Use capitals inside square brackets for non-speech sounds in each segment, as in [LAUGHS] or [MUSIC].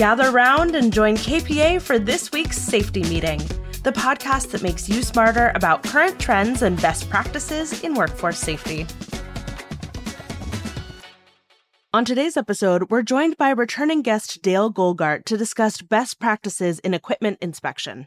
Gather round and join KPA for this week's safety meeting, the podcast that makes you smarter about current trends and best practices in workforce safety. On today's episode, we're joined by returning guest Dale Golgart to discuss best practices in equipment inspection.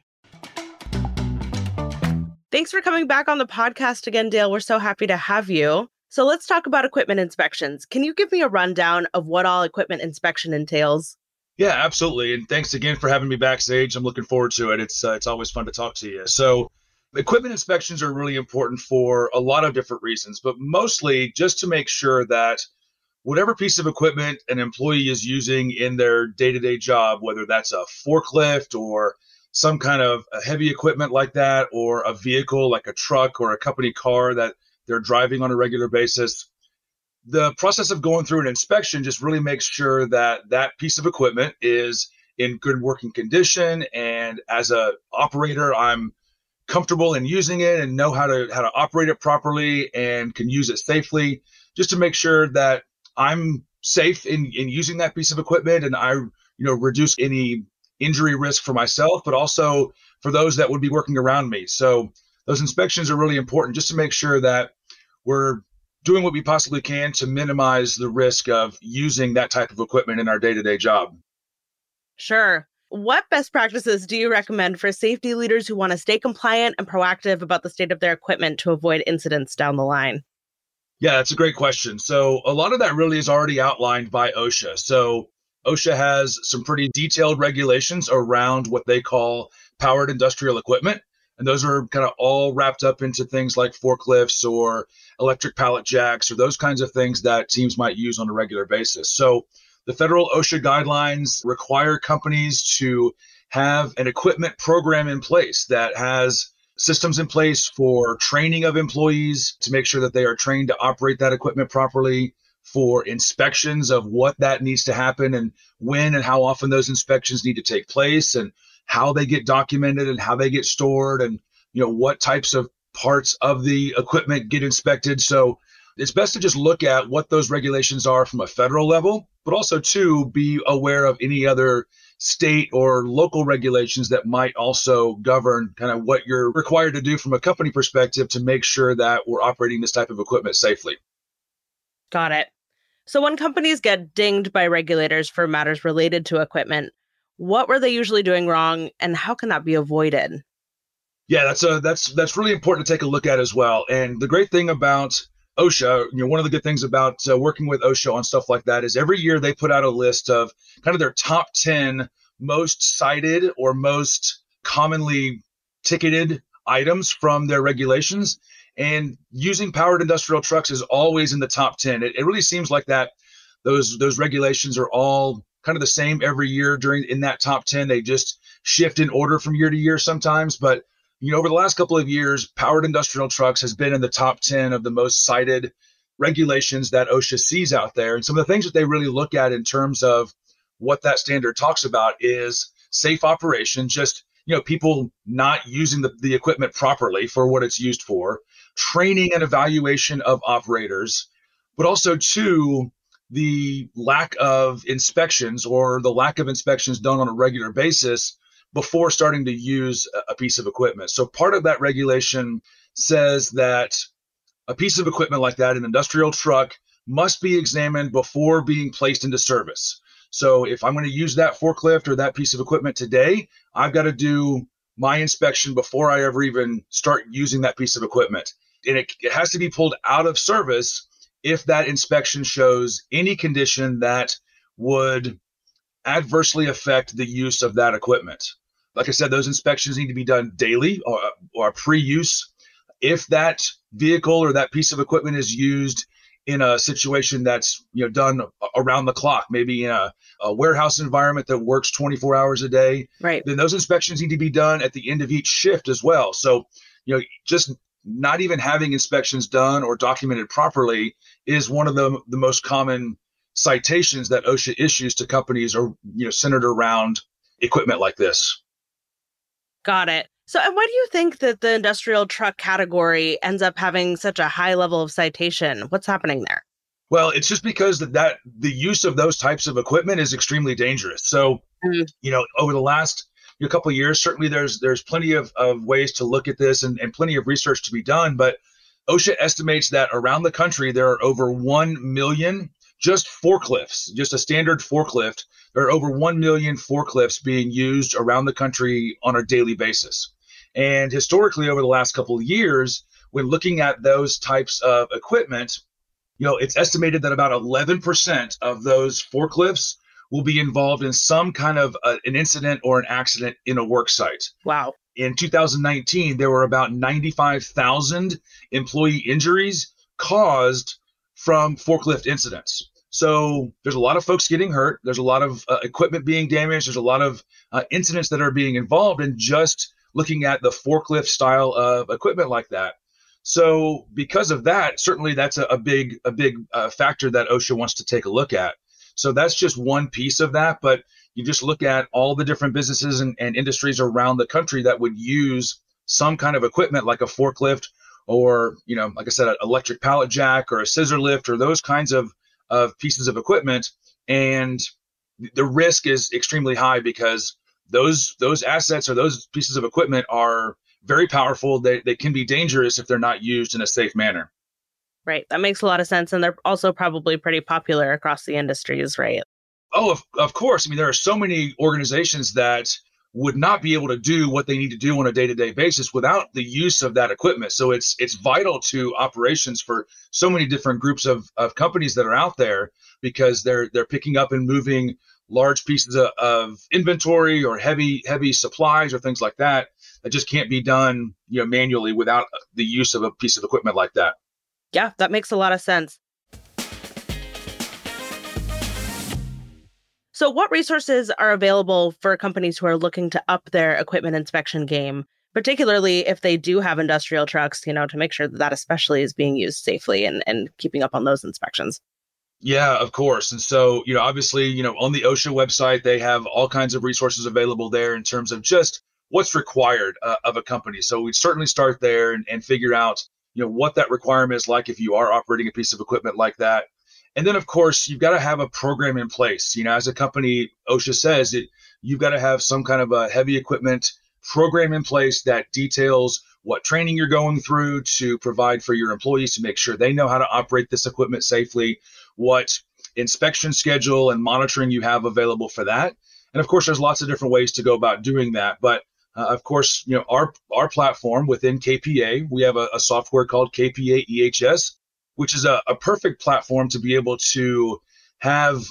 Thanks for coming back on the podcast again, Dale. We're so happy to have you. So let's talk about equipment inspections. Can you give me a rundown of what all equipment inspection entails? Yeah, absolutely. And thanks again for having me back, Sage. I'm looking forward to it. It's uh, it's always fun to talk to you. So, equipment inspections are really important for a lot of different reasons, but mostly just to make sure that whatever piece of equipment an employee is using in their day-to-day job whether that's a forklift or some kind of heavy equipment like that or a vehicle like a truck or a company car that they're driving on a regular basis the process of going through an inspection just really makes sure that that piece of equipment is in good working condition and as a operator i'm comfortable in using it and know how to how to operate it properly and can use it safely just to make sure that I'm safe in, in using that piece of equipment and I, you know, reduce any injury risk for myself, but also for those that would be working around me. So those inspections are really important just to make sure that we're doing what we possibly can to minimize the risk of using that type of equipment in our day-to-day job. Sure. What best practices do you recommend for safety leaders who want to stay compliant and proactive about the state of their equipment to avoid incidents down the line? Yeah, that's a great question. So, a lot of that really is already outlined by OSHA. So, OSHA has some pretty detailed regulations around what they call powered industrial equipment. And those are kind of all wrapped up into things like forklifts or electric pallet jacks or those kinds of things that teams might use on a regular basis. So, the federal OSHA guidelines require companies to have an equipment program in place that has systems in place for training of employees to make sure that they are trained to operate that equipment properly, for inspections of what that needs to happen and when and how often those inspections need to take place and how they get documented and how they get stored and you know what types of parts of the equipment get inspected so it's best to just look at what those regulations are from a federal level but also to be aware of any other state or local regulations that might also govern kind of what you're required to do from a company perspective to make sure that we're operating this type of equipment safely. Got it. So when companies get dinged by regulators for matters related to equipment, what were they usually doing wrong and how can that be avoided? Yeah, that's a that's that's really important to take a look at as well. And the great thing about OSHA, you know, one of the good things about uh, working with OSHA on stuff like that is every year they put out a list of kind of their top 10 most cited or most commonly ticketed items from their regulations. And using powered industrial trucks is always in the top 10. It, it really seems like that those those regulations are all kind of the same every year during in that top 10. They just shift in order from year to year sometimes, but you know, over the last couple of years, powered industrial trucks has been in the top 10 of the most cited regulations that OSHA sees out there. And some of the things that they really look at in terms of what that standard talks about is safe operation, just you know, people not using the, the equipment properly for what it's used for, training and evaluation of operators, but also two, the lack of inspections or the lack of inspections done on a regular basis before starting to use a piece of equipment. So part of that regulation says that a piece of equipment like that, an industrial truck, must be examined before being placed into service. So if I'm going to use that forklift or that piece of equipment today, I've got to do my inspection before I ever even start using that piece of equipment. And it, it has to be pulled out of service if that inspection shows any condition that would adversely affect the use of that equipment. Like I said, those inspections need to be done daily or, or pre-use. If that vehicle or that piece of equipment is used in a situation that's you know done around the clock, maybe in a, a, warehouse environment that works 24 hours a day, right? Then those inspections need to be done at the end of each shift as well. So you know, just not even having inspections done or documented properly is one of the the most common citations that OSHA issues to companies are you know centered around equipment like this. Got it. So, and why do you think that the industrial truck category ends up having such a high level of citation? What's happening there? Well, it's just because that, that the use of those types of equipment is extremely dangerous. So, mm-hmm. you know, over the last a couple years, certainly there's there's plenty of, of ways to look at this and, and plenty of research to be done. But OSHA estimates that around the country there are over one million just forklifts, just a standard forklift. There are over 1 million forklifts being used around the country on a daily basis. And historically, over the last couple of years, when looking at those types of equipment, you know, it's estimated that about 11% of those forklifts will be involved in some kind of uh, an incident or an accident in a work site. Wow. In 2019, there were about 95,000 employee injuries caused from forklift incidents. So there's a lot of folks getting hurt. There's a lot of uh, equipment being damaged. There's a lot of uh, incidents that are being involved in just looking at the forklift style of equipment like that. So because of that, certainly that's a, a big a big uh, factor that OSHA wants to take a look at. So that's just one piece of that. But you just look at all the different businesses and, and industries around the country that would use some kind of equipment like a forklift or you know like i said an electric pallet jack or a scissor lift or those kinds of of pieces of equipment and the risk is extremely high because those those assets or those pieces of equipment are very powerful they, they can be dangerous if they're not used in a safe manner right that makes a lot of sense and they're also probably pretty popular across the industries right oh of, of course i mean there are so many organizations that would not be able to do what they need to do on a day-to-day basis without the use of that equipment. So it's it's vital to operations for so many different groups of, of companies that are out there because they're they're picking up and moving large pieces of, of inventory or heavy heavy supplies or things like that that just can't be done you know manually without the use of a piece of equipment like that. Yeah, that makes a lot of sense. So, what resources are available for companies who are looking to up their equipment inspection game, particularly if they do have industrial trucks, you know, to make sure that that especially is being used safely and, and keeping up on those inspections? Yeah, of course. And so, you know, obviously, you know, on the OSHA website, they have all kinds of resources available there in terms of just what's required uh, of a company. So we'd certainly start there and, and figure out, you know, what that requirement is like if you are operating a piece of equipment like that. And then, of course, you've got to have a program in place. You know, as a company, OSHA says it, you've got to have some kind of a heavy equipment program in place that details what training you're going through to provide for your employees to make sure they know how to operate this equipment safely, what inspection schedule and monitoring you have available for that. And of course, there's lots of different ways to go about doing that. But uh, of course, you know, our our platform within KPA, we have a, a software called KPA EHS which is a, a perfect platform to be able to have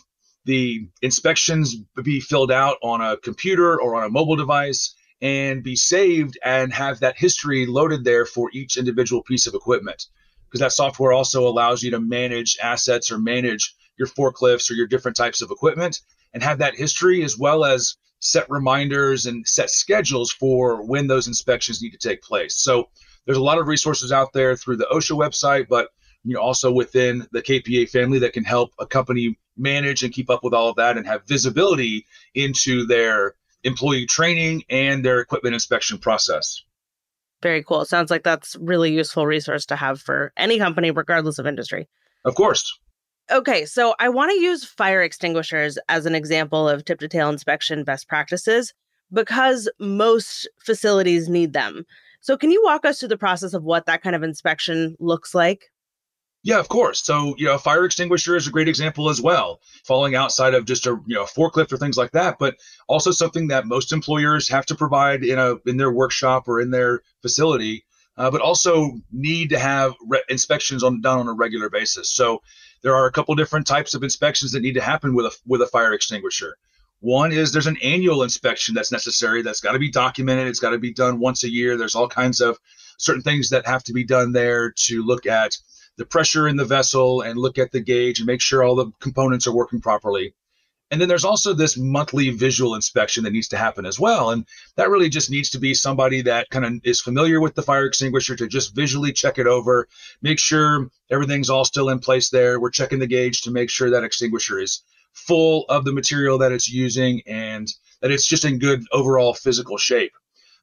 the inspections be filled out on a computer or on a mobile device and be saved and have that history loaded there for each individual piece of equipment. Because that software also allows you to manage assets or manage your forklifts or your different types of equipment and have that history as well as set reminders and set schedules for when those inspections need to take place. So there's a lot of resources out there through the OSHA website, but you know also within the KPA family that can help a company manage and keep up with all of that and have visibility into their employee training and their equipment inspection process. Very cool. Sounds like that's really useful resource to have for any company regardless of industry. Of course. Okay, so I want to use fire extinguishers as an example of tip to tail inspection best practices because most facilities need them. So, can you walk us through the process of what that kind of inspection looks like? Yeah, of course. So, you know, a fire extinguisher is a great example as well, falling outside of just a you know forklift or things like that, but also something that most employers have to provide in a in their workshop or in their facility, uh, but also need to have re- inspections on done on a regular basis. So, there are a couple different types of inspections that need to happen with a with a fire extinguisher. One is there's an annual inspection that's necessary. That's got to be documented. It's got to be done once a year. There's all kinds of certain things that have to be done there to look at the pressure in the vessel and look at the gauge and make sure all the components are working properly. And then there's also this monthly visual inspection that needs to happen as well. And that really just needs to be somebody that kind of is familiar with the fire extinguisher to just visually check it over, make sure everything's all still in place there. We're checking the gauge to make sure that extinguisher is full of the material that it's using and that it's just in good overall physical shape.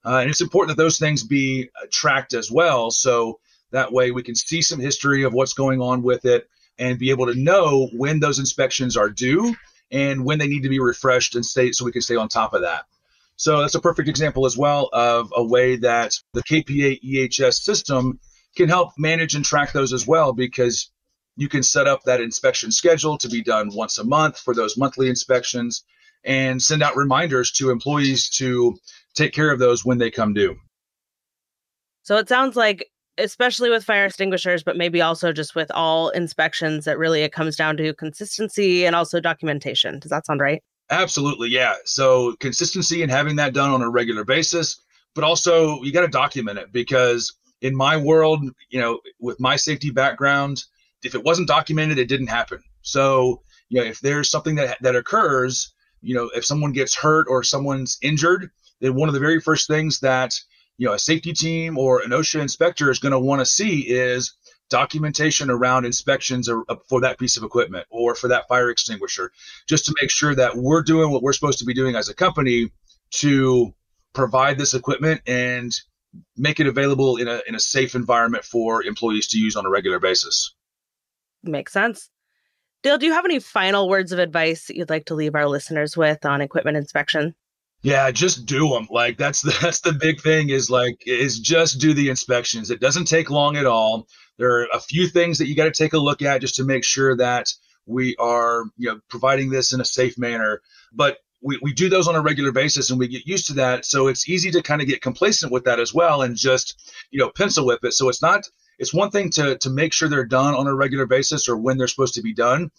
Uh, and it's important that those things be tracked as well. So that way, we can see some history of what's going on with it. and be able to know when those inspections are due and when they need to be refreshed and stay so we can stay on top of that. So that's a perfect example as well of a way that the KPA EHS system can help manage and track those as well because you can set up that inspection schedule to be done once a month for those monthly inspections and send out reminders to employees to take care of those when they come due. So it sounds like especially with fire extinguishers, but maybe also just with all inspections, that really it comes down to consistency and also documentation. Does that sound right? Absolutely, yeah. So consistency and having that done on a regular basis, but also you got to document it because in my world, you know, with my safety background, if it wasn't documented, it didn't happen. So, you know, if there's something that that occurs, you know, if someone gets hurt or someone's injured, then one of the very first things that you know a safety team or an OSHA inspector is going to want to see is documentation around inspections uh, for that piece of equipment or for that fire extinguisher, just to make sure that we're doing what we're supposed to be doing as a company to provide this equipment and make it available in a in a safe environment for employees to use on a regular basis. Makes sense. Dale, do you have any final words of advice that you'd like to leave our listeners with on equipment inspection? Yeah, just do them. Like that's [LAUGHS] that's the big thing is like is just do the inspections. It doesn't take long at all. There are a few things that you got to take a look at just to make sure that we are you know providing this in a safe manner. But we, we do those on a regular basis and we get used to that. So it's easy to kind of get complacent with that as well and just you know pencil whip it. So it's not it's one thing to to make sure they're done on a regular basis or when they're supposed to be done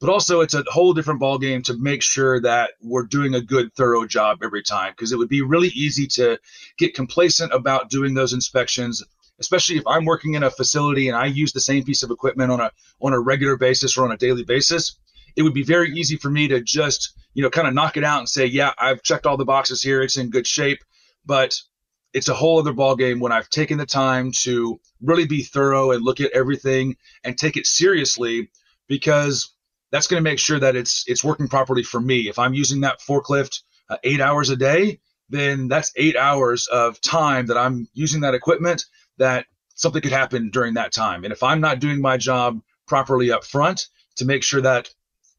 but also it's a whole different ballgame to make sure that we're doing a good thorough job every time because it would be really easy to get complacent about doing those inspections especially if i'm working in a facility and i use the same piece of equipment on a on a regular basis or on a daily basis it would be very easy for me to just you know kind of knock it out and say yeah i've checked all the boxes here. It's in good shape. But it's a whole other ballgame when i've taken the time to really be thorough and look at everything and take it seriously because that's going to make sure that it's it's working properly for me. If I'm using that forklift uh, eight hours a day, then that's eight hours of time that I'm using that equipment that something could happen during that time. And if I'm not doing my job properly up front to make sure that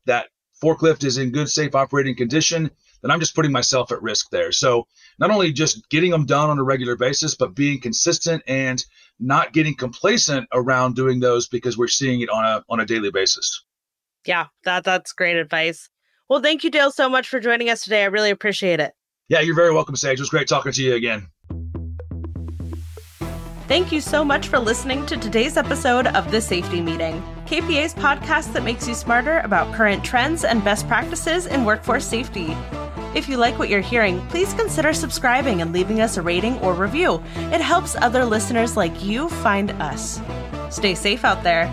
that forklift is in good, safe operating condition, then I'm just putting myself at risk there. So not only just getting them done on a regular basis, but being consistent and not getting complacent around doing those because we're seeing it on a on a daily basis yeah, that that's great advice. Well, thank you, Dale, so much for joining us today. I really appreciate it. Yeah, you're very welcome, Sage. It was great talking to you again. Thank you so much for listening to today's episode of The Safety Meeting, KPA's podcast that makes you smarter about current trends and best practices in workforce safety. If you like what you're hearing, please consider subscribing and leaving us a rating or review. It helps other listeners like you find us. Stay safe out there.